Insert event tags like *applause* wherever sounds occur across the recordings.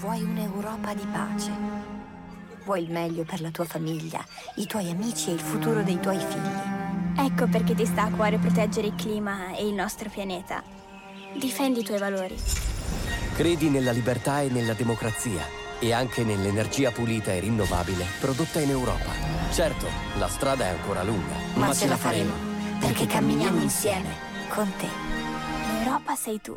Vuoi un'Europa di pace. Vuoi il meglio per la tua famiglia, i tuoi amici e il futuro dei tuoi figli. Ecco perché ti sta a cuore proteggere il clima e il nostro pianeta. Difendi i tuoi valori. Credi nella libertà e nella democrazia e anche nell'energia pulita e rinnovabile prodotta in Europa. Certo, la strada è ancora lunga, ma, ma ce la faremo, perché camminiamo insieme con te. L'Europa sei tu.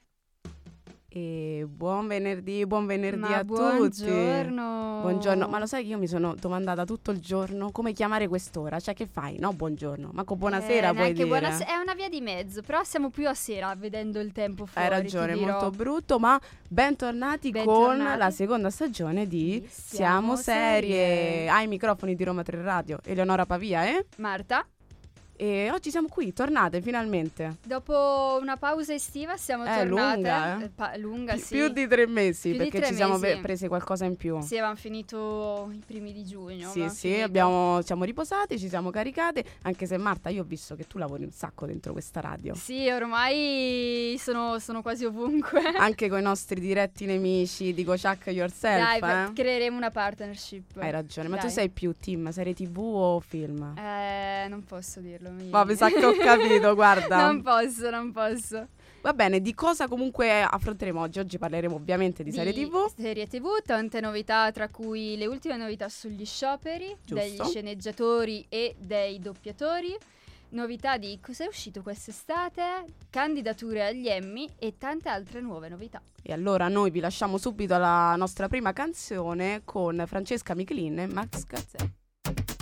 E buon venerdì, buon venerdì Ma a buongiorno. tutti. Buongiorno. Ma lo sai che io mi sono domandata tutto il giorno come chiamare quest'ora? Cioè, che fai? No, buongiorno. Ma con buonasera eh, puoi dire. buonase- È una via di mezzo, però siamo più a sera vedendo il tempo fuori. Hai ragione, molto brutto, ma bentornati, con Bentornati. la seconda stagione di Siamo Siamo Serie. Serie. Ai microfoni di Roma 3 Radio, Eleonora Pavia, eh? Marta, E oggi siamo qui, tornate finalmente. dopo una pausa estiva siamo Eh, tornate. lunga, eh? Eh, pa- lunga, Pi- sì. Più di tre mesi, Più perché tre ci siamo mesi. pe- prese qualcosa in più. Sì, avevamo finito i primi di giugno. Sì, sì, abbiamo, siamo riposati, ci siamo caricate, anche se Marta, io ho visto che tu lavori un sacco dentro questa radio. Sì, ormai sono, sono quasi ovunque. *laughs* Anche con i nostri diretti nemici di Go Chuck Yourself, Dai, eh? creeremo una partnership. Hai ragione, ma tu sei più team, serie tv o film? Eh, non posso dirlo. Ma mi sa che ho capito, *laughs* guarda. non posso, non posso. Va bene, di cosa comunque affronteremo oggi? Oggi parleremo ovviamente di, serie di tv. Serie TV, tante novità, tra cui le ultime novità sugli scioperi, Giusto. degli sceneggiatori e dei doppiatori. Novità di cos'è uscito quest'estate, candidature agli Emmy e tante altre nuove novità. E allora noi vi lasciamo subito alla nostra prima canzone con Francesca Michelin e Max Gazzè.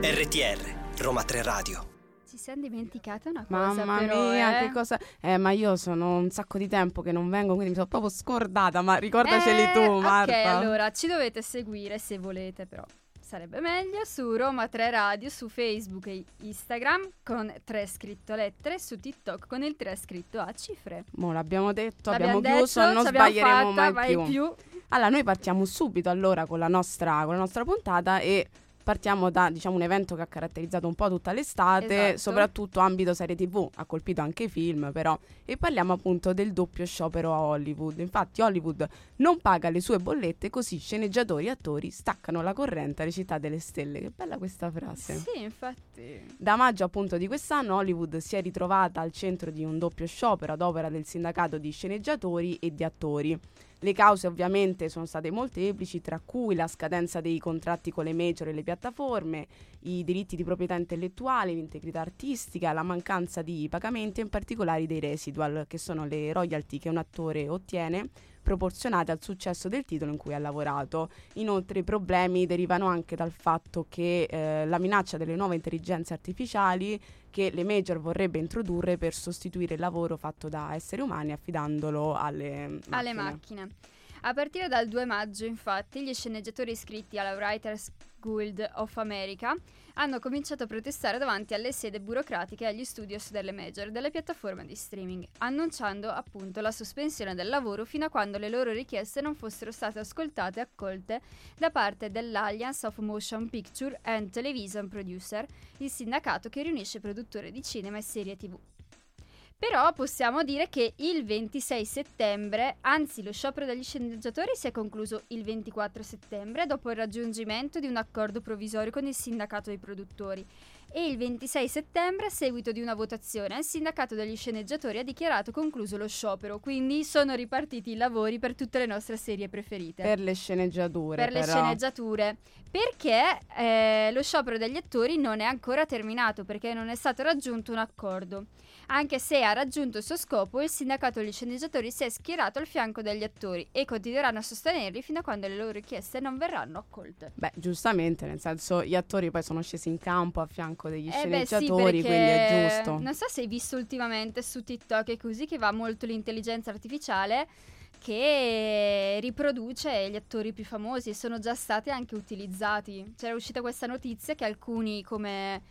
RTR, Roma 3 Radio. Ci siamo dimenticata una cosa Mamma però, mia, eh. che cosa. Eh, ma io sono un sacco di tempo che non vengo, quindi mi sono proprio scordata. Ma ricordaceli Eh, tu, Marta. Ok, allora ci dovete seguire se volete, però sarebbe meglio su Roma 3 Radio, su Facebook e Instagram con 3 scritto a lettere, su TikTok con il 3 scritto a cifre. Mo l'abbiamo detto, L'abbiamo abbiamo chiuso, detto, non sbaglieremo fatta, mai mai più. Allora, noi partiamo subito allora con la nostra, con la nostra puntata e partiamo da diciamo un evento che ha caratterizzato un po' tutta l'estate, Esatto. soprattutto ambito serie TV, ha colpito anche i film però, e parliamo appunto del doppio sciopero a Hollywood. Infatti Hollywood non paga le sue bollette, così sceneggiatori e attori staccano la corrente alle città delle stelle. Che bella questa frase. Sì, infatti. Da maggio appunto di quest'anno Hollywood si è ritrovata al centro di un doppio sciopero ad opera del sindacato di sceneggiatori e di attori. Le cause ovviamente sono state molteplici, tra cui la scadenza dei contratti con le major e le piattaforme, i diritti di proprietà intellettuale, l'integrità artistica, la mancanza di pagamenti e in particolare dei residual, che sono le royalty che un attore ottiene proporzionate al successo del titolo in cui ha lavorato. Inoltre i problemi derivano anche dal fatto che eh, la minaccia delle nuove intelligenze artificiali che le major vorrebbe introdurre per sostituire il lavoro fatto da esseri umani affidandolo alle macchine. Alle macchine. A partire dal 2 maggio, infatti, gli sceneggiatori iscritti alla Writers Guild of America hanno cominciato a protestare davanti alle sede burocratiche e agli studios delle major delle piattaforme di streaming, annunciando appunto la sospensione del lavoro fino a quando le loro richieste non fossero state ascoltate e accolte da parte dell'Alliance of Motion Picture and Television Producer, il sindacato che riunisce produttori di cinema e serie TV. Però possiamo dire che il 26 settembre, anzi lo sciopero degli sceneggiatori si è concluso il 24 settembre dopo il raggiungimento di un accordo provvisorio con il sindacato dei produttori e il 26 settembre, a seguito di una votazione, il sindacato degli sceneggiatori ha dichiarato concluso lo sciopero, quindi sono ripartiti i lavori per tutte le nostre serie preferite Per le sceneggiature. per le però. sceneggiature perché eh, lo sciopero degli attori non è ancora terminato perché non è stato raggiunto un accordo anche se ha raggiunto il suo scopo il sindacato degli sceneggiatori si è schierato al fianco degli attori e continueranno a sostenerli fino a quando le loro richieste non verranno accolte Beh, giustamente, nel senso gli attori poi sono scesi in campo a fianco degli Eh beh, sì, sceneggiatori, quindi è giusto. Non so se hai visto ultimamente su TikTok e così che va molto l'intelligenza artificiale che riproduce gli attori più famosi e sono già stati anche utilizzati. C'era uscita questa notizia che alcuni come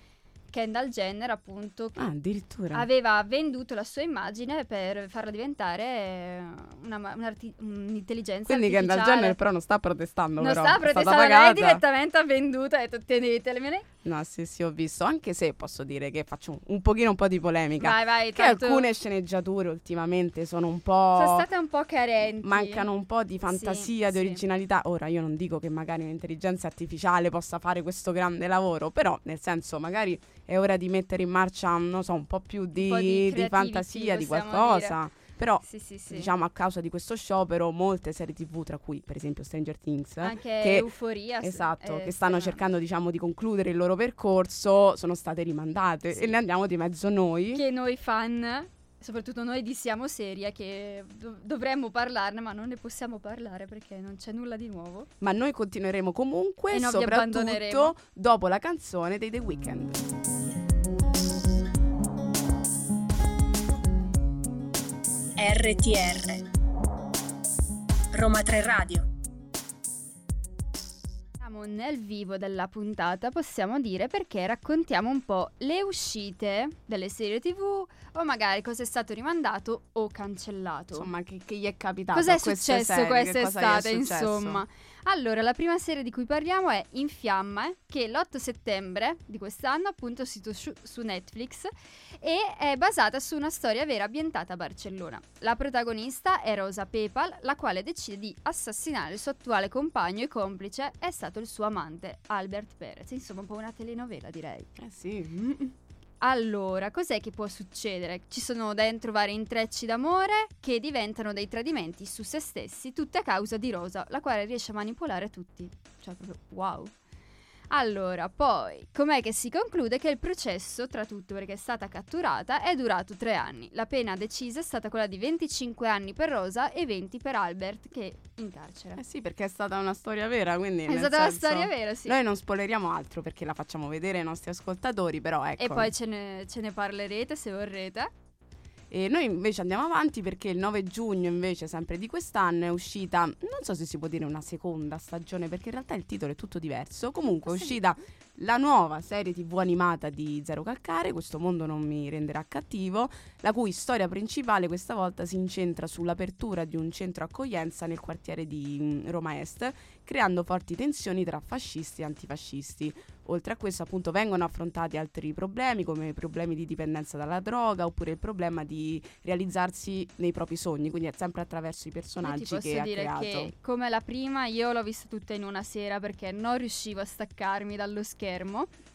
Kendall Jenner appunto Ah, addirittura. aveva venduto la sua immagine per farla diventare una, ma- un'arti- un'intelligenza Quindi artificiale. Kendall Jenner però non sta protestando, non però. sta protestando, lei direttamente ha venduto ha detto tenetemele. No, sì, sì, ho visto. Anche se posso dire che faccio un, un pochino un po' di polemica. Vai, vai, che tanto alcune sceneggiature ultimamente sono un po'... sono state un po' carenti. Mancano un po' di fantasia, Sì, di sì. originalità. Ora, io non dico che magari un'intelligenza artificiale possa fare questo grande lavoro, però, nel senso, magari è ora di mettere in marcia, non so, un po' più di, po' di di fantasia, di qualcosa. Però, Sì, sì, sì. diciamo, a causa di questo sciopero, molte serie TV, tra cui, per esempio, Stranger Things, Anche che Euforia. Esatto, eh, che stanno sta- cercando diciamo di concludere il loro percorso, sono state rimandate e ne andiamo di mezzo noi. Che noi fan, soprattutto noi di Siamo Seria, che dov- dovremmo parlarne, ma non ne possiamo parlare perché non c'è nulla di nuovo. Ma noi continueremo comunque, E soprattutto abbandoneremo. dopo la canzone dei The Weeknd. RTR Roma 3 Radio nel vivo della puntata, possiamo dire, perché raccontiamo un po' le uscite delle serie TV o magari cosa è stato rimandato o cancellato. Insomma, che, che gli è capitato? Cos'è successo serie? Quest'estate, cosa è successo? Allora, la prima serie di cui parliamo è In Fiamme, che l'8 settembre di quest'anno appunto uscito su, su Netflix e è basata su una storia vera ambientata a Barcellona. La protagonista è Rosa Pepal, la quale decide di assassinare il suo attuale compagno e complice è stato il suo amante, Albert Perez. Insomma, un po' una telenovela, direi. Eh sì. *laughs* Allora, cos'è che può succedere? Ci sono dentro vari intrecci d'amore che diventano dei tradimenti su se stessi, tutte a causa di Rosa, la quale riesce a manipolare tutti. Cioè, proprio wow. Allora, poi, com'è che si conclude che il processo, tra tutto perché è stata catturata, è durato tre anni. La pena decisa è stata quella di 25 anni per Rosa e 20 per Albert, che è in carcere. Eh sì, perché è stata una storia vera, quindi È stata una storia vera, sì. Noi non spoileriamo altro perché la facciamo vedere ai nostri ascoltatori, però ecco. E poi ce ne, ce ne parlerete se vorrete. E noi invece andiamo avanti perché il 9 giugno invece sempre di quest'anno è uscita, non so se si può dire una seconda stagione perché in realtà il titolo è tutto diverso, comunque è uscita la nuova serie tv animata di Zero Calcare, questo mondo non mi renderà cattivo, la cui storia principale questa volta si incentra sull'apertura di un centro accoglienza nel quartiere di mm, Roma Est, creando forti tensioni tra fascisti e antifascisti. Oltre a questo appunto vengono affrontati altri problemi come problemi di dipendenza dalla droga oppure il problema di realizzarsi nei propri sogni, quindi è sempre attraverso i personaggi che ha creato. che come la prima io l'ho vista tutta in una sera perché non riuscivo a staccarmi dallo schermo.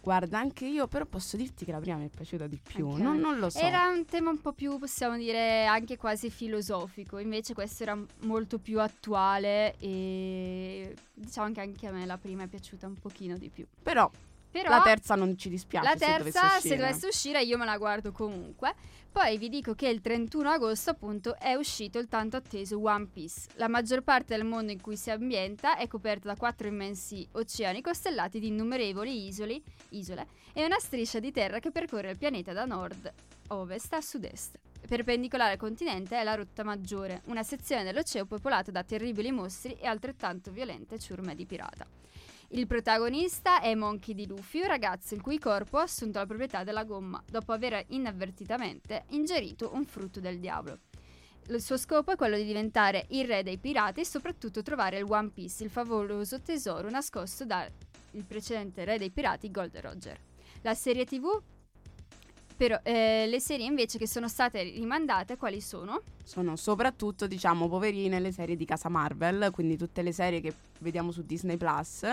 Guarda, anche io però posso dirti che la prima mi è piaciuta di più, non, non lo so. Era un tema un po' più, possiamo dire, anche quasi filosofico, invece questo era molto più attuale e diciamo che anche a me la prima è piaciuta un pochino di più. Però, Però la terza non ci dispiace la se dovesse terza, se dovesse uscire, io me la guardo comunque. Poi vi dico che il 31 agosto, appunto, è uscito il tanto atteso One Piece. La maggior parte del mondo in cui si ambienta è coperta da quattro immensi oceani costellati di innumerevoli isoli, isole e una striscia di terra che percorre il pianeta da nord, ovest a sud-est. Perpendicolare al continente è la rotta maggiore, una sezione dell'oceano popolata da terribili mostri e altrettanto violente ciurme di pirata. Il protagonista è Monkey D. Luffy, un ragazzo il cui corpo ha assunto la proprietà della gomma dopo aver inavvertitamente ingerito un frutto del diavolo. Il suo scopo è quello di diventare il re dei pirati e soprattutto trovare il One Piece, il favoloso tesoro nascosto dal precedente re dei pirati Gold Roger. La serie TV però eh, le serie invece che sono state rimandate quali sono? Sono soprattutto, diciamo, poverine le serie di casa Marvel, quindi tutte le serie che vediamo su Disney Plus,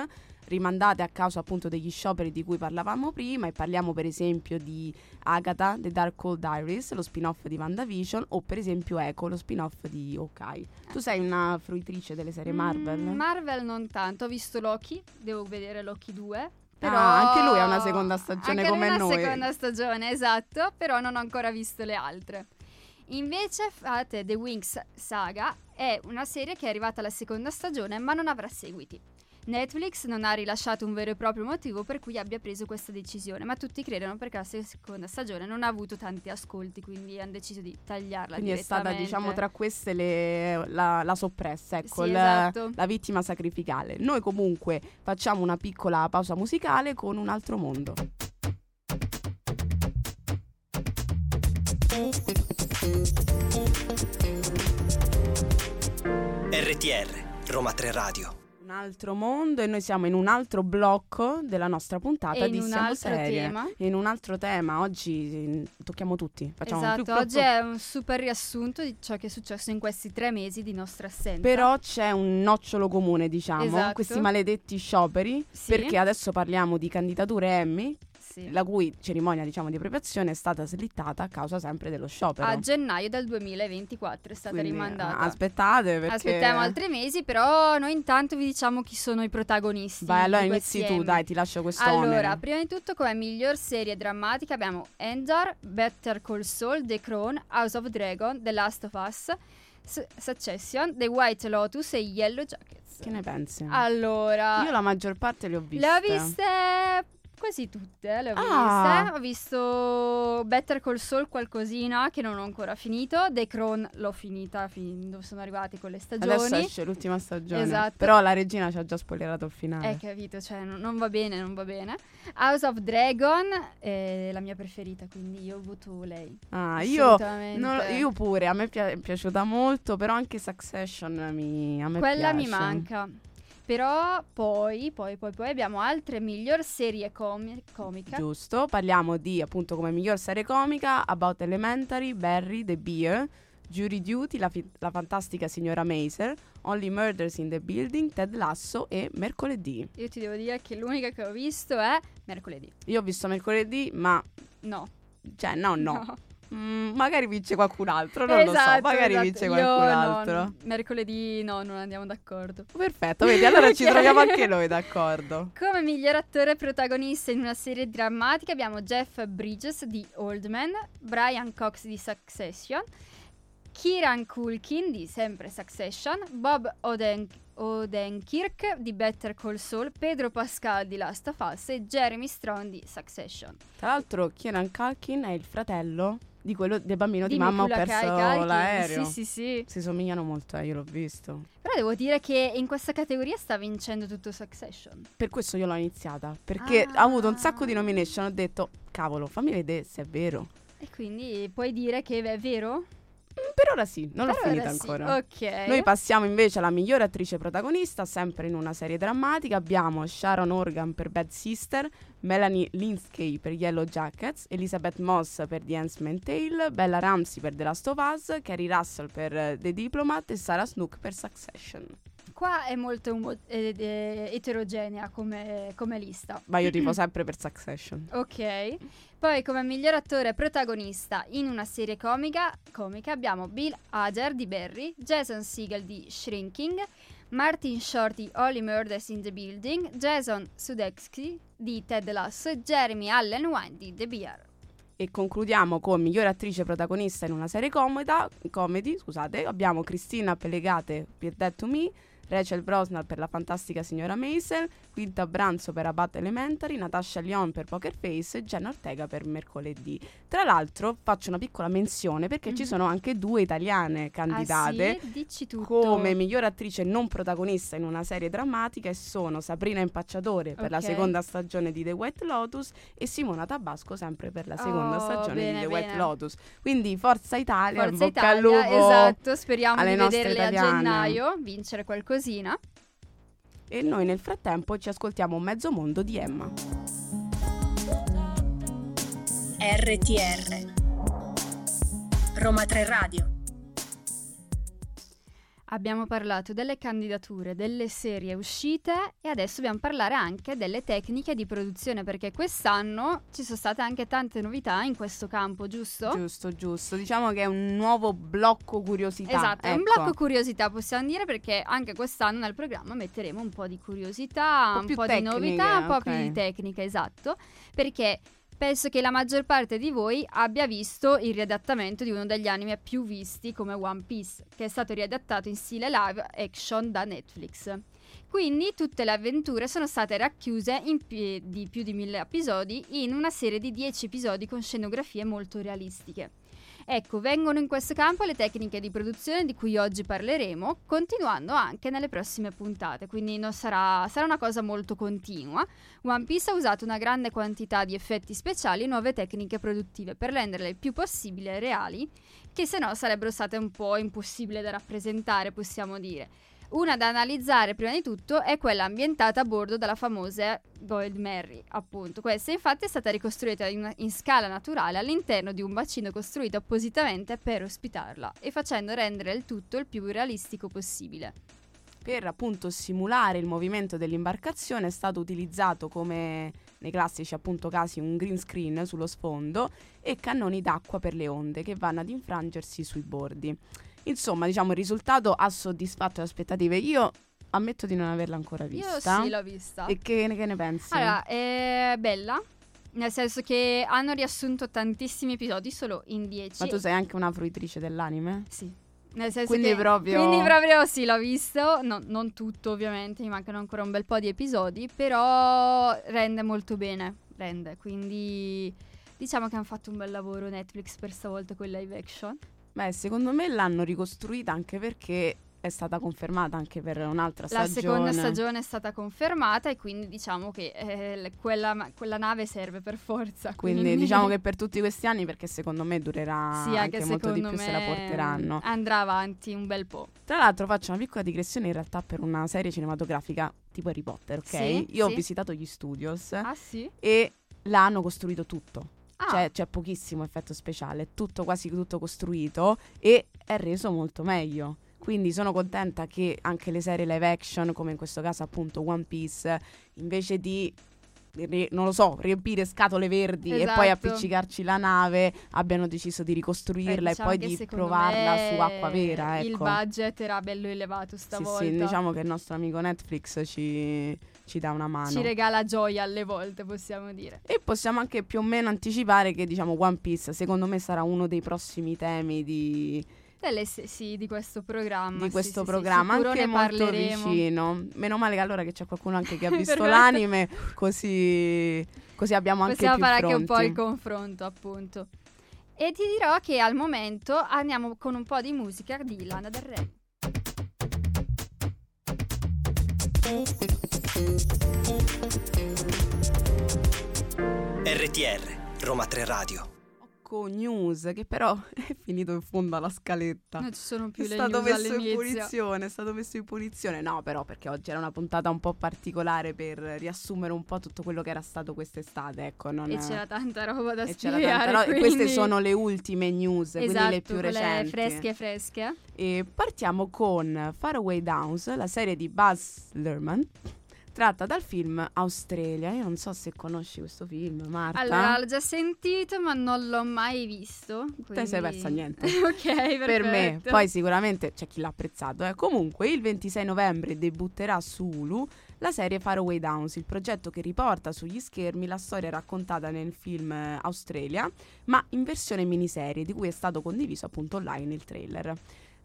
rimandate a causa appunto degli scioperi di cui parlavamo prima e parliamo per esempio di Agatha, The Dark Cold Iris, lo spin-off di WandaVision o per esempio Echo, lo spin-off di Hawkeye. Tu sei una fruitrice delle serie Marvel? Mm, Marvel non tanto, ho visto Loki, devo vedere Loki 2. Però Ah, anche lui ha una seconda stagione Anche lui come ha noi. una seconda stagione, esatto, però non ho ancora visto le altre. Invece fate The Wings Saga, è una serie che è arrivata alla seconda stagione ma non avrà seguiti. Netflix non ha rilasciato un vero e proprio motivo per cui abbia preso questa decisione, ma tutti credono perché la seconda stagione non ha avuto tanti ascolti, quindi hanno deciso di tagliarla Quindi è stata, diciamo, tra queste le- la, la soppressa, ecco, Sì, il- esatto. la vittima sacrificale. Noi comunque facciamo una piccola pausa musicale con un altro mondo. RTR, Roma 3 Radio. Un altro mondo e noi siamo in un altro blocco della nostra puntata E di Siamo Serie. tema. In un altro tema. Oggi eh, tocchiamo tutti. Facciamo Esatto, flip, flop, oggi è un super riassunto di ciò che è successo in questi tre mesi di nostra assenza. Però c'è un nocciolo comune, diciamo, Esatto. questi maledetti scioperi, Sì. perché adesso parliamo di candidature Emmy, Sì. la cui cerimonia, diciamo, di premiazione è stata slittata a causa sempre dello sciopero. a gennaio del 2024 è stata Quindi, rimandata. Aspettate perché Aspettiamo altri mesi, però noi intanto vi diciamo chi sono i protagonisti. Vai, allora inizi tu, dai, ti lascio questo Allora, prima di tutto come miglior serie drammatica abbiamo Endor, Better Call Saul, The Crown, House of Dragon, The Last of Us, Succession, The White Lotus e Yellow Jackets. Che ne pensi? Allora, Io la maggior parte le ho viste. le ho viste quasi tutte, le ho Ah. viste. Ho visto Better Call Saul qualcosina che non ho ancora finito, The Crown l'ho finita fin dove sono arrivati con le stagioni. Adesso esce l'ultima stagione. Esatto. Però la regina ci ha già spoilerato il finale. Eh, capito, cioè non, non va bene, non va bene. House of Dragon è la mia preferita, quindi io voto lei. Ah, io, non- io pure, a me pi- è piaciuta molto, però anche Succession mi, a me Quella mi piace. manca. Però poi, poi, poi, poi abbiamo altre miglior serie comi- comica. Giusto, parliamo di appunto come miglior serie comica About Elementary, Barry, The Beer, Jury Duty, la, fi- la fantastica signora Maser, Only Murders in the Building, Ted Lasso e Mercoledì. Io ti devo dire che l'unica che ho visto è mercoledì. Io ho visto mercoledì, ma No. cioè no, no. Mm, magari vince qualcun altro, non lo so, Esatto, magari esatto. vince Io qualcun no, altro. no, mercoledì no, non andiamo d'accordo. Perfetto, vedi, allora ci *laughs* troviamo anche noi d'accordo. Come miglior attore protagonista in una serie drammatica abbiamo Jeff Bridges di Old Man, Brian Cox di Succession, Kieran Culkin di sempre Succession, Bob Oden- Odenkirk di Better Call Saul, Pedro Pascal di Last of Us e Jeremy Strong di Succession. Tra l'altro Kieran Culkin è il fratello di quello del bambino di, Di mamma ho perso Culkin. l'aereo. Sì, sì, sì. Si somigliano molto, eh, io l'ho visto. Però devo dire che in questa categoria sta vincendo tutto Succession. Per questo io l'ho iniziata, perché Ah. ha avuto un sacco di nomination, ho detto, cavolo, fammi vedere se è vero. E quindi puoi dire che è vero? Mm, Per ora sì, non l'ho Per finita ora sì, ancora. Ok. Noi passiamo invece alla migliore attrice protagonista, sempre in una serie drammatica. Abbiamo Sharon Organ per Bad Sister, Melanie Linsky per Yellow Jackets, Elizabeth Moss per The Handmaid's Tale, Bella Ramsey per The Last of Us, Carrie Russell per eh, The Diplomat e Sarah Snook per Succession. Qua è molto umo- eh, eh, eterogenea come, come lista. Ma io tipo *clears throat* sempre per Succession. Ok. Poi come miglior attore protagonista in una serie comica, comica abbiamo Bill Hader di Barry, Jason Segel di Shrinking, Martin Short di Only Murders in the Building, Jason Sudeikis di Ted Lasso e Jeremy Allen Wine di The Bear. E concludiamo con migliore attrice protagonista in una serie comoda, comedy. Scusate, abbiamo Cristina Dead to Me, Rachel Brosnan per La fantastica signora Mason, Quinta Branzo per Abat Elementary, Natasha Lyon per Poker Face e Jenna Ortega per Mercoledì. Tra l'altro faccio una piccola menzione perché ci Mhm. sono anche due italiane candidate. Ah sì? Come miglior attrice non protagonista in una serie drammatica e sono Sabrina Impacciatore per la Ok. seconda stagione di The White Lotus e Simona Tabasco sempre per la seconda Oh, stagione bene, di The bene. White Lotus. Quindi Forza Italia, in Forza bocca al Italia, lupo. esatto, speriamo alle di vederle a italiane. gennaio, vincere qualcosina. E noi nel frattempo ci ascoltiamo Mezzo Mondo di Emma. RTR Roma 3 Radio Abbiamo parlato delle candidature, delle serie uscite e adesso dobbiamo parlare anche delle tecniche di produzione perché quest'anno ci sono state anche tante novità in questo campo, giusto? Giusto, giusto. Diciamo che è un nuovo blocco curiosità. Esatto, è un ecco. blocco curiosità possiamo dire perché anche quest'anno nel programma metteremo un po' di curiosità, Un po' un po' di novità, un po' più di tecnica, esatto, perché penso che la maggior parte di voi abbia visto il riadattamento di uno degli anime più visti come One Piece, che è stato riadattato in stile live action da Netflix. Quindi tutte le avventure sono state racchiuse in più di mille episodi in una serie di 10 episodi con scenografie molto realistiche. Ecco, vengono in questo campo le tecniche di produzione di cui oggi parleremo, continuando anche nelle prossime puntate, quindi sarà, sarà una cosa molto continua. One Piece ha usato una grande quantità di effetti speciali e nuove tecniche produttive per renderle il più possibile reali, che se no sarebbero state un po' impossibili da rappresentare, possiamo dire. Una da analizzare prima di tutto è quella ambientata a bordo della famosa Gold Mary, appunto. Questa infatti è stata ricostruita in, in, scala naturale all'interno di un bacino costruito appositamente per ospitarla e facendo rendere il tutto il più realistico possibile. Per appunto simulare il movimento dell'imbarcazione è stato utilizzato come nei classici appunto casi un green screen sullo sfondo e cannoni d'acqua per le onde che vanno ad infrangersi sui bordi. Insomma, diciamo, il risultato ha soddisfatto le aspettative. Io ammetto di non averla ancora vista. Io sì, l'ho vista. E che, che ne pensi? Allora, è bella. Nel senso che hanno riassunto tantissimi episodi solo in 10. Ma tu sei anche una fruitrice dell'anime? Sì. Nel senso quindi che, proprio... Quindi proprio sì, l'ho visto. No, non tutto, ovviamente, mi mancano ancora un bel po' di episodi. Però rende molto bene. Rende. Quindi diciamo che hanno fatto un bel lavoro Netflix per stavolta con live action. Beh, secondo me l'hanno ricostruita anche perché è stata confermata anche per un'altra stagione. La seconda stagione è stata confermata e quindi diciamo che eh, quella, quella, nave serve per forza. Quindi, quindi, *laughs* diciamo che per tutti questi anni, perché secondo me durerà sì, anche, anche molto di più se la porteranno. Andrà avanti un bel po'. Tra l'altro faccio una piccola digressione in realtà per una serie cinematografica tipo Harry Potter, ok? Sì, Io sì. ho visitato gli studios ah, sì? e l'hanno costruito tutto. Ah. Cioè, c'è pochissimo effetto speciale, è tutto quasi tutto costruito e è reso molto meglio. Quindi sono contenta che anche le serie live action, come in questo caso appunto One Piece, invece di non lo so, riempire scatole verdi esatto. e poi appiccicarci la nave, abbiano deciso di ricostruirla Beh, diciamo e poi di provarla su acqua vera. Ecco. Il budget era bello elevato stavolta. Sì, sì, diciamo che il nostro amico Netflix ci, ci dà una mano. Ci regala gioia alle volte, possiamo dire. E possiamo anche più o meno anticipare che diciamo One Piece secondo me sarà uno dei prossimi temi di delle, sì, di questo programma. Di questo sì, programma, sì, anche molto parleremo. vicino. Meno male che allora che c'è qualcuno anche che ha *laughs* visto l'anime, così, così abbiamo anche Possiamo più fare fronti. anche un po' il confronto, appunto. E ti dirò che al momento andiamo con un po' di musica di Lana del Re. RTR, Roma 3 Radio. News, che però *laughs* è finito in fondo alla scaletta. Non ci sono più è le stato messo in punizione, è stato messo in punizione. No, però perché oggi era una puntata un po' particolare per riassumere un po' tutto quello che era stato quest'estate, ecco, non E c'era tanta roba da e spiegare. tanta ro- quindi... queste sono le ultime news, esatto, quindi le più quelle recenti. fresche fresche. E partiamo con Faraway Downs, la serie di Buzz Lerman, tratta dal film Australia. Io non so se conosci questo film, Marta. Allora, l'ho già sentito, ma non l'ho mai visto. Te quindi- sei persa niente. *laughs* ok, perfetto. per me. Poi sicuramente c'è chi l'ha apprezzato. eh. Comunque, il 26 novembre debutterà su Hulu la serie Faraway Downs, il progetto che riporta sugli schermi la storia raccontata nel film eh, Australia, ma in versione miniserie, di cui è stato condiviso appunto online il trailer.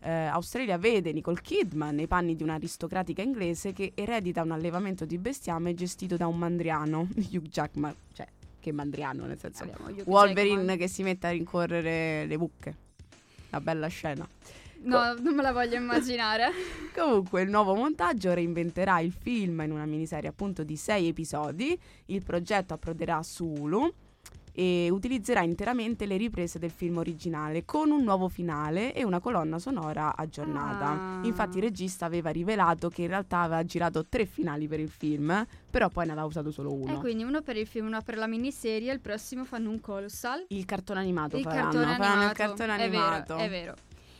Eh, Australia vede Nicole Kidman nei panni di un'aristocratica inglese che eredita un allevamento di bestiame gestito da un mandriano, *laughs* Hugh Jackman, cioè che mandriano nel senso Abbiamo Wolverine Jackman. che si mette a rincorrere le mucche. Una bella scena. No, non me la voglio immaginare. *laughs* Comunque, il nuovo montaggio reinventerà il film in una miniserie appunto di sei episodi. Il progetto approderà su Hulu e utilizzerà interamente le riprese del film originale con un nuovo finale e una colonna sonora aggiornata. Ah. Infatti il regista aveva rivelato che in realtà aveva girato tre finali per il film, però poi ne aveva usato solo uno. E quindi uno per il film, uno per la miniserie, il prossimo fanno un colossal. Il cartone animato il faranno, cartone faranno animato. il cartone è animato. Vero, è vero.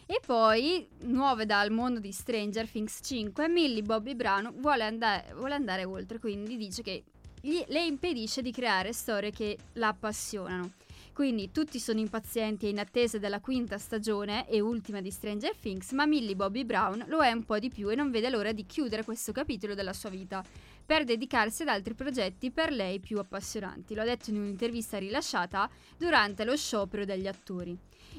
E poi, nuove dal mondo di Stranger Things 5, Millie Bobby Brown vuole, andare- vuole andare oltre, quindi dice che gli- le impedisce di creare storie che la appassionano. Quindi tutti sono impazienti e in attesa della quinta stagione e ultima di Stranger Things, ma Millie Bobby Brown lo è un po' di più e non vede l'ora di chiudere questo capitolo della sua vita. Per dedicarsi ad altri progetti per lei più appassionanti. Lo ha detto in un'intervista rilasciata durante lo sciopero degli attori.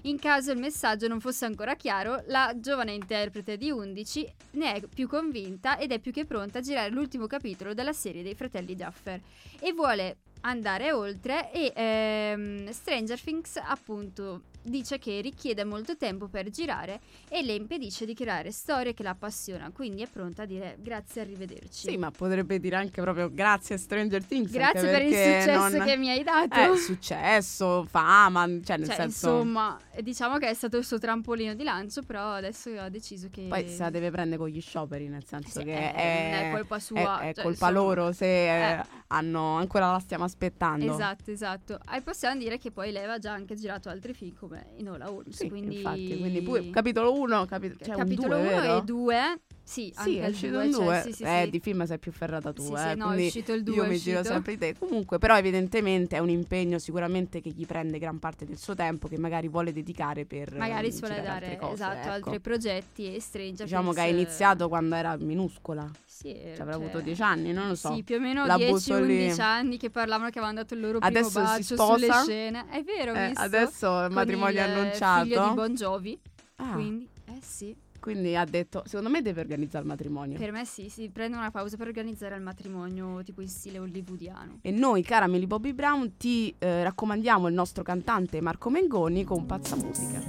In caso il messaggio non fosse ancora chiaro, la giovane interprete di 11 ne è più convinta ed è più che pronta a girare l'ultimo capitolo della serie dei fratelli Duffer e vuole andare oltre e ehm, Stranger Things appunto dice che richiede molto tempo per girare e le impedisce di creare storie che la appassionano, quindi è pronta a dire grazie, arrivederci. Sì, ma potrebbe dire anche proprio grazie a Stranger Things. Grazie per il successo non- che mi hai dato. Eh, successo, fama, cioè nel Cioè, senso... insomma, diciamo che è stato il suo trampolino di lancio, però adesso ha deciso che Poi se la deve prendere con gli scioperi, nel senso Sì, che eh, è, non è colpa sua, È, è cioè, colpa insomma. loro se eh, Eh. hanno ancora la stiamo aspettando. Esatto, esatto. E possiamo dire che poi lei aveva già anche girato altri film come Enola Holmes, Sì, quindi... infatti, quindi pure capitolo 1, capi- cioè capitolo un 1 due, vero? e 2. Sì, Sì, è il uscito il cioè, 2. sì, sì, eh, di film sei più ferrata tu, Sì, eh, sì, no, è uscito il 2, *laughs* io è mi giro sempre di te. Comunque, però evidentemente è un impegno sicuramente che gli prende gran parte del suo tempo che magari vuole dedicare per Magari si vuole girare dare altre cose, esatto, ecco. altri progetti e Stranger Diciamo che ha Things, eh, iniziato quando era minuscola. Sì, Cioè, avrà cioè, avuto 10 anni, non lo so. Sì, più o meno La butto lì. 10-11 anni che parlavano che avevano dato il loro primo Adesso si bacio sposa. sulle scene. È vero, Eh, adesso il Con matrimonio il, annunciato. figlio di Bon Jovi. Ah, Quindi, eh sì, quindi ha detto, secondo me deve organizzare il matrimonio. per me sì, si prende una pausa per organizzare il matrimonio tipo in stile hollywoodiano. E noi, cara Millie Bobby Brown, ti eh, raccomandiamo il nostro cantante Marco Mengoni con Pazza Musica.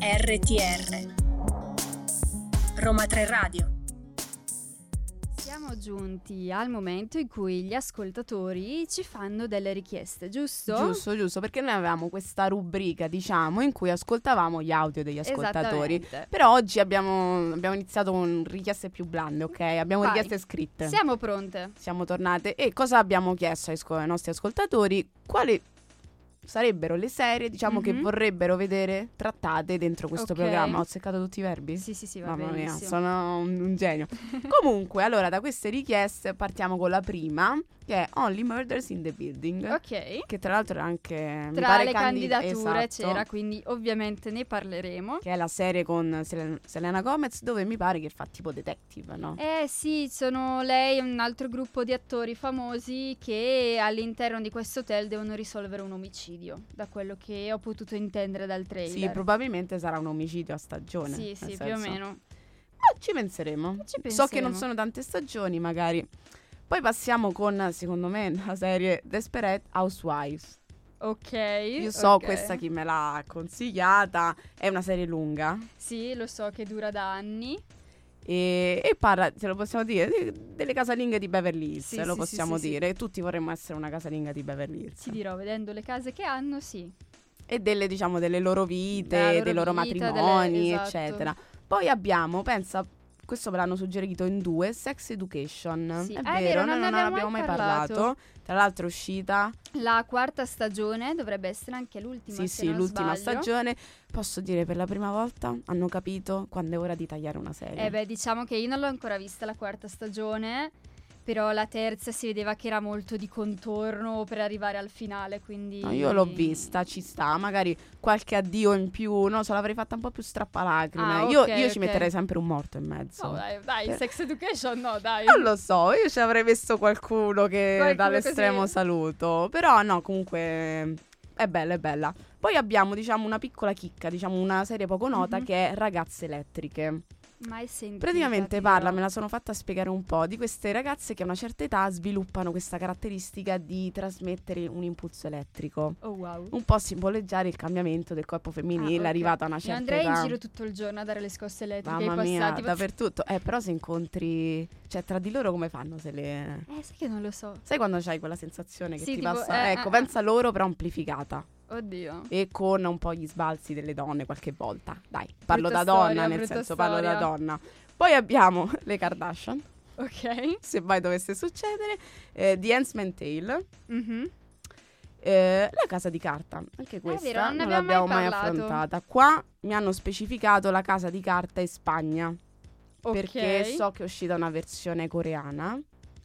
RTR Roma 3 Radio Siamo giunti al momento in cui gli ascoltatori ci fanno delle richieste, giusto? Giusto, giusto, perché noi avevamo questa rubrica, diciamo, in cui ascoltavamo gli audio degli ascoltatori. Però oggi abbiamo, abbiamo iniziato con richieste più blande, ok? Abbiamo Vai. richieste scritte. Siamo pronte. Siamo tornate. E cosa abbiamo chiesto ai, sco- ai nostri ascoltatori? Quali sarebbero le serie, diciamo, che Mhm. vorrebbero vedere trattate dentro questo Ok. programma? Ho seccato tutti i verbi? Sì, sì, sì, va Mamma mia, benissimo. sono un, un genio. *laughs* Comunque, allora, da queste richieste partiamo con la prima, che è Only Murders in the Building. Ok. Che tra l'altro è anche Tra le candid- candidature esatto, c'era, quindi ovviamente ne parleremo. Che è la serie con Selen- Selena Gomez, dove mi pare che fa tipo detective, no? Eh sì, sono lei e un altro gruppo di attori famosi che all'interno di questo hotel devono risolvere un omicidio, da quello che ho potuto intendere dal trailer. Sì, probabilmente sarà un omicidio a stagione. Sì, sì, più senso- o meno. Ma ci penseremo. Ci So che non penseremo. sono tante stagioni, magari. Poi passiamo con, secondo me, la serie Desperate Housewives. Ok. Io so ok. questa chi me l'ha consigliata, è una serie lunga Sì, lo so che dura da anni. e, e parla, se lo possiamo dire, de- delle casalinghe di Beverly Hills, Sì, lo sì, possiamo sì, dire. Tutti vorremmo essere una casalinga di Beverly Hills. Ti dirò, vedendo le case che hanno, sì. E delle, diciamo, delle loro vite, loro dei loro vita, matrimoni, delle- esatto. eccetera. Poi abbiamo, pensa, questo me l'hanno suggerito in due, Sex Education. Sì. È, Ah, è vero, vero, noi non non ne abbiamo mai parlato. parlato. Tra l'altro è uscita, La quarta stagione dovrebbe essere anche l'ultima. sì sì, non l'ultima sbaglio. stagione. Posso dire, per la prima volta hanno capito quando è ora di tagliare una serie. Eh beh, diciamo che io non l'ho ancora vista la quarta stagione, però la terza si vedeva che era molto di contorno per arrivare al finale, quindi... No, io l'ho vista, ci sta, magari qualche addio in più, non so, l'avrei fatta un po' più strappalacrime. Ah, io, ok, io ci ok. metterei sempre un morto in mezzo. No, dai, dai, Per- Sex Education no, dai. Non lo so, io ci avrei messo qualcuno che Qualcuno dall'estremo così. saluto. Però no, comunque è bella, è bella. Poi abbiamo, diciamo, una piccola chicca, diciamo, una serie poco nota Mhm. che è Ragazze Elettriche. Mai sentita. Praticamente ti parla, me la sono fatta spiegare un po', di queste ragazze che a una certa età sviluppano questa caratteristica di trasmettere un impulso elettrico. Oh wow. Un po' simboleggiare il cambiamento del corpo femminile Ah, arrivato a una certa andrei età. in giro tutto il giorno a dare le scosse elettriche Mamma ai mia, passati. ma- dappertutto. Eh, però se incontri... Cioè, tra di loro come fanno se le... Eh, sai che non lo so. Sai quando c'hai quella sensazione che Sì, ti tipo, passa? eh, ecco, eh, pensa loro però amplificata. Oddio. E con un po' gli sbalzi delle donne qualche volta. Dai, parlo Brutta da donna, storia, nel senso parlo da storia. donna. Poi abbiamo *laughs* le Kardashian, Ok. se mai dovesse succedere, eh, The Handmaid's Tale, Mhm. eh, La casa di carta. Anche questa vero, non non abbiamo l'abbiamo mai mai affrontata. Qua mi hanno specificato la casa di carta in Spagna. Ok. Perché so che è uscita una versione coreana.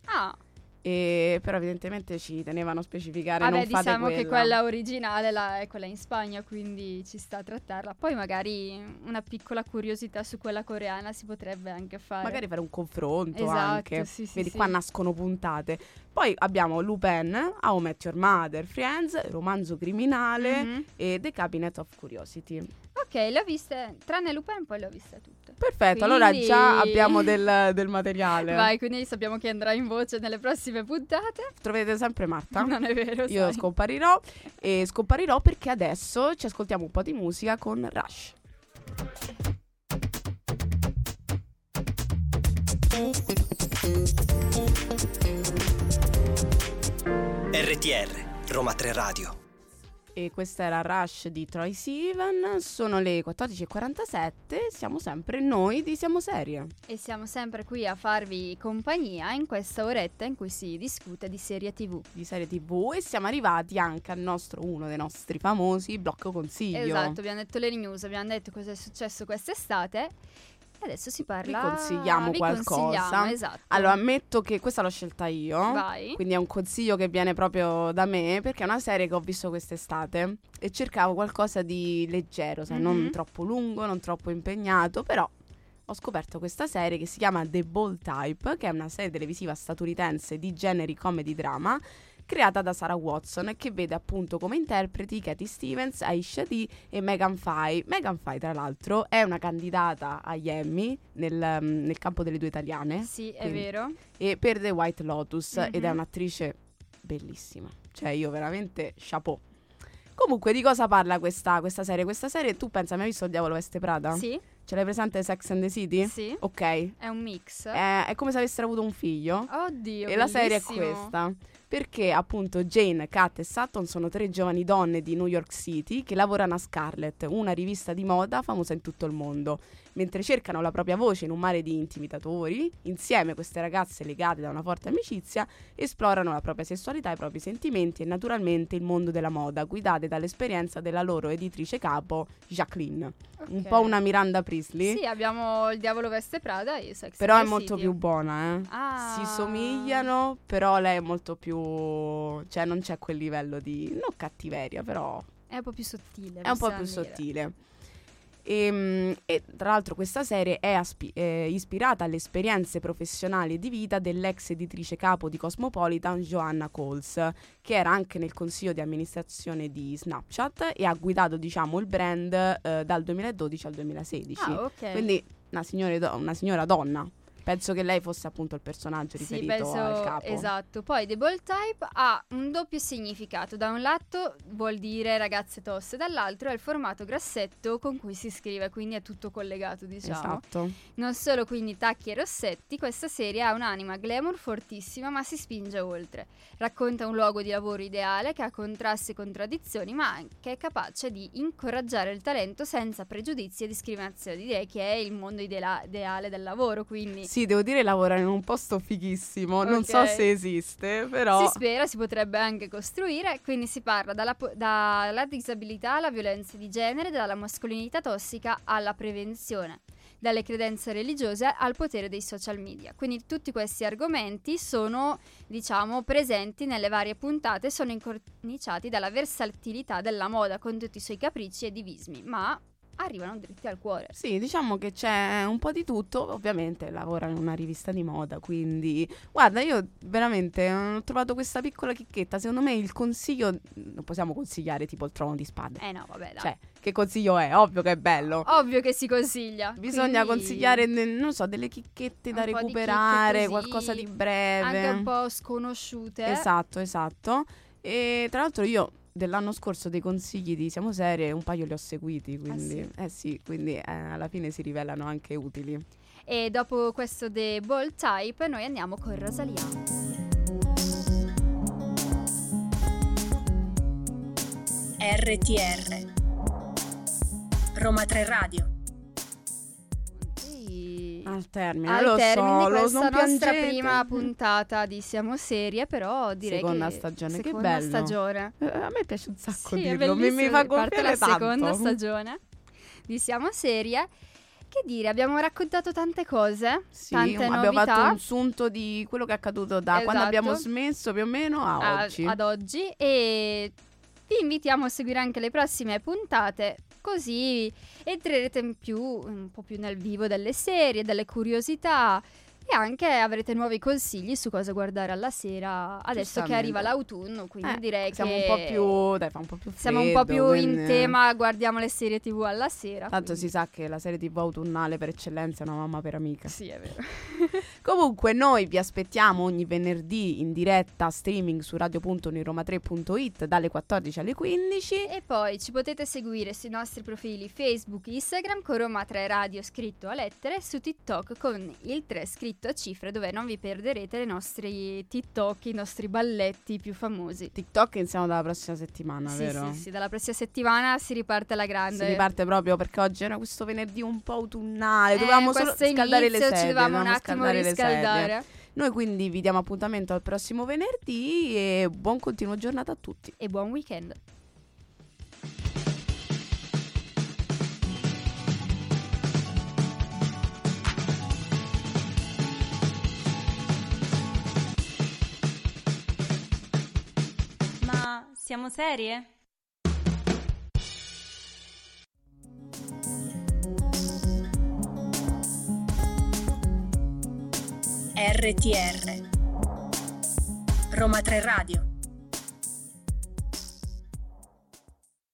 Ah, E, però evidentemente ci tenevano a specificare Vabbè, non fate diciamo quella. che quella originale la- è quella in Spagna, quindi ci sta a trattarla. Poi magari una piccola curiosità su quella coreana si potrebbe anche fare. Magari fare un confronto Esatto, anche. sì, sì, Vedi, sì. qua nascono puntate. Poi abbiamo Lupin, How I Met Your Mother, Friends, Romanzo Criminale Mhm. e The Cabinet of Curiosity. Ok, le ho viste, tranne Lupin, poi le ho viste tutte. Perfetto, allora Quindi- già abbiamo del, del materiale. Vai, quindi sappiamo chi andrà in voce nelle prossime puntate. Troverete sempre Marta. *laughs* Non è vero, Io sai. scomparirò e scomparirò perché adesso ci ascoltiamo un po' di musica con Rush. RTR, Roma 3 Radio. E questa era Rush di Troy Sivan. Sono le 14.47. Siamo sempre noi di Siamo Serie. E siamo sempre qui a farvi compagnia in questa oretta in cui si discute di serie TV. di serie TV e siamo arrivati anche al nostro uno dei nostri famosi blocco consiglio. Esatto, abbiamo detto le news, abbiamo detto cosa è successo quest'estate adesso si parla... Vi consigliamo vi qualcosa. consigliamo, esatto. Allora, ammetto che questa l'ho scelta io. Vai. Quindi è un consiglio che viene proprio da me perché è una serie che ho visto quest'estate e cercavo qualcosa di leggero, sai, non Mhm. troppo lungo, non troppo impegnato, però ho scoperto questa serie che si chiama The Bold Type, che è una serie televisiva statunitense di generi comedy drama creata da Sarah Watson che vede appunto come interpreti Katie Stevens, Aisha Dee e Megan Fay. Megan Fay, tra l'altro, è una candidata agli Emmy nel, mm, nel campo delle due italiane Sì, è Quindi- vero. e per The White Lotus ed è Mhm. un'attrice bellissima. Cioè, io veramente chapeau. Comunque, di cosa parla questa, questa serie? Questa serie, tu pensa, mi hai visto Il Diavolo Veste Prada? Sì, Ce l'hai presente Sex and the City? sì. Ok. È un mix. È, è come se avessero avuto un figlio. Oddio, e la serie è bellissimo. questa. Perché appunto Jane, Kat e Sutton sono tre giovani donne di New York City che lavorano a Scarlet, una rivista di moda famosa in tutto il mondo. Mentre cercano la propria voce in un mare di intimidatori, insieme queste ragazze legate da una forte amicizia esplorano la propria sessualità, i propri sentimenti e naturalmente il mondo della moda, guidate dall'esperienza della loro editrice capo Jacqueline. Un Ok. po' una Miranda Priestley. Sì, abbiamo il Diavolo Veste Prada e Sex Però è molto più buona, eh. Ah. Si somigliano, però lei è molto più. cioè, non c'è quel livello di. non cattiveria, però È un po' più sottile. è un po' più dire. sottile. E, e tra l'altro questa serie è aspi- eh, ispirata alle esperienze professionali e di vita dell'ex editrice capo di Cosmopolitan Joanna Coles, che era anche nel consiglio di amministrazione di Snapchat e ha guidato diciamo il brand eh, dal 2012 al 2016. Ah, ok. Quindi una, do- una signora donna. Penso che lei fosse appunto il personaggio Sì, riferito penso al capo. esatto. Poi The Bold Type ha un doppio significato. Da un lato vuol dire ragazze tosse, dall'altro è il formato grassetto con cui si scrive, quindi è tutto collegato, diciamo. Esatto. Non solo quindi tacchi e rossetti, questa serie ha un'anima glamour fortissima, ma si spinge oltre. Racconta un luogo di lavoro ideale che ha contrasti e contraddizioni, ma anche è capace di incoraggiare il talento senza pregiudizi e discriminazioni. Direi che è il mondo idea- ideale del lavoro, quindi Sì, devo dire lavora in un posto fighissimo. Non so se esiste, però. Si spera, si potrebbe anche costruire, quindi si parla dalla, dalla disabilità alla violenza di genere, dalla mascolinità tossica alla prevenzione, dalle credenze religiose al potere dei social media. Quindi tutti questi argomenti sono, diciamo, presenti nelle varie puntate, sono incorniciati dalla versatilità della moda con tutti i suoi capricci e divismi, ma arrivano dritti al cuore. Sì, diciamo che c'è un po' di tutto. Ovviamente lavora in una rivista di moda, quindi guarda, io veramente ho trovato questa piccola chicchetta. Secondo me il consiglio non possiamo consigliare tipo il trono di spade. Eh no, vabbè, dai. Cioè, che consiglio è? Ovvio che è bello. Ovvio che si consiglia. Bisogna quindi- consigliare, non so, delle chicchette da Un di chicche recuperare, così, qualcosa di breve. anche un po' sconosciute. Esatto, esatto. E tra l'altro io dell'anno scorso dei consigli di Siamo Serie un paio li ho seguiti, quindi sì? eh sì, quindi eh, alla fine si rivelano anche utili. E dopo questo The Bold Type noi andiamo con Rosalia. RTR Roma 3 Radio. Al termine, Al lo termine so, di lo questa nostra piangete. prima puntata di Siamo Serie, però direi Seconda che stagione, che seconda bello. stagione. Eh, A me piace un sacco Sì, dirlo, mi, mi fa gonfiare la tanto. seconda stagione di Siamo Serie Che dire, abbiamo raccontato tante cose, Sì, tante abbiamo novità fatto un sunto di quello che è accaduto da quando Esatto. abbiamo smesso più o meno a a- oggi. ad oggi e vi invitiamo a seguire anche le prossime puntate così entrerete in più, un po' più nel vivo delle serie, delle curiosità e anche avrete nuovi consigli su cosa guardare alla sera adesso che arriva l'autunno, quindi Eh, direi siamo che un po' più, dai, fa un po' più siamo un po' freddo, più in quindi- tema, guardiamo le serie TV alla sera. Tanto si sa che la serie TV autunnale per eccellenza è una mamma per amica. Sì, è vero. *laughs* Comunque noi vi aspettiamo ogni venerdì in diretta streaming su radio.uniroma3.it dalle 14 alle 15. E poi ci potete seguire sui nostri profili Facebook Instagram con Roma 3 Radio scritto a lettere, su TikTok con il 3 scritto a cifre dove non vi perderete i nostri TikTok, i nostri balletti più famosi. TikTok iniziamo dalla prossima settimana, sì, vero? sì, sì, dalla prossima settimana si riparte alla grande. Si riparte proprio perché oggi era questo venerdì un po' autunnale, Eh, dovevamo solo questo scaldare le sedie. ci dovevamo un attimo scaldare riscaldare. Noi quindi vi diamo appuntamento al prossimo venerdì e buon continuo giornata a tutti. E buon weekend. Ma siamo serie? RTR Roma 3 Radio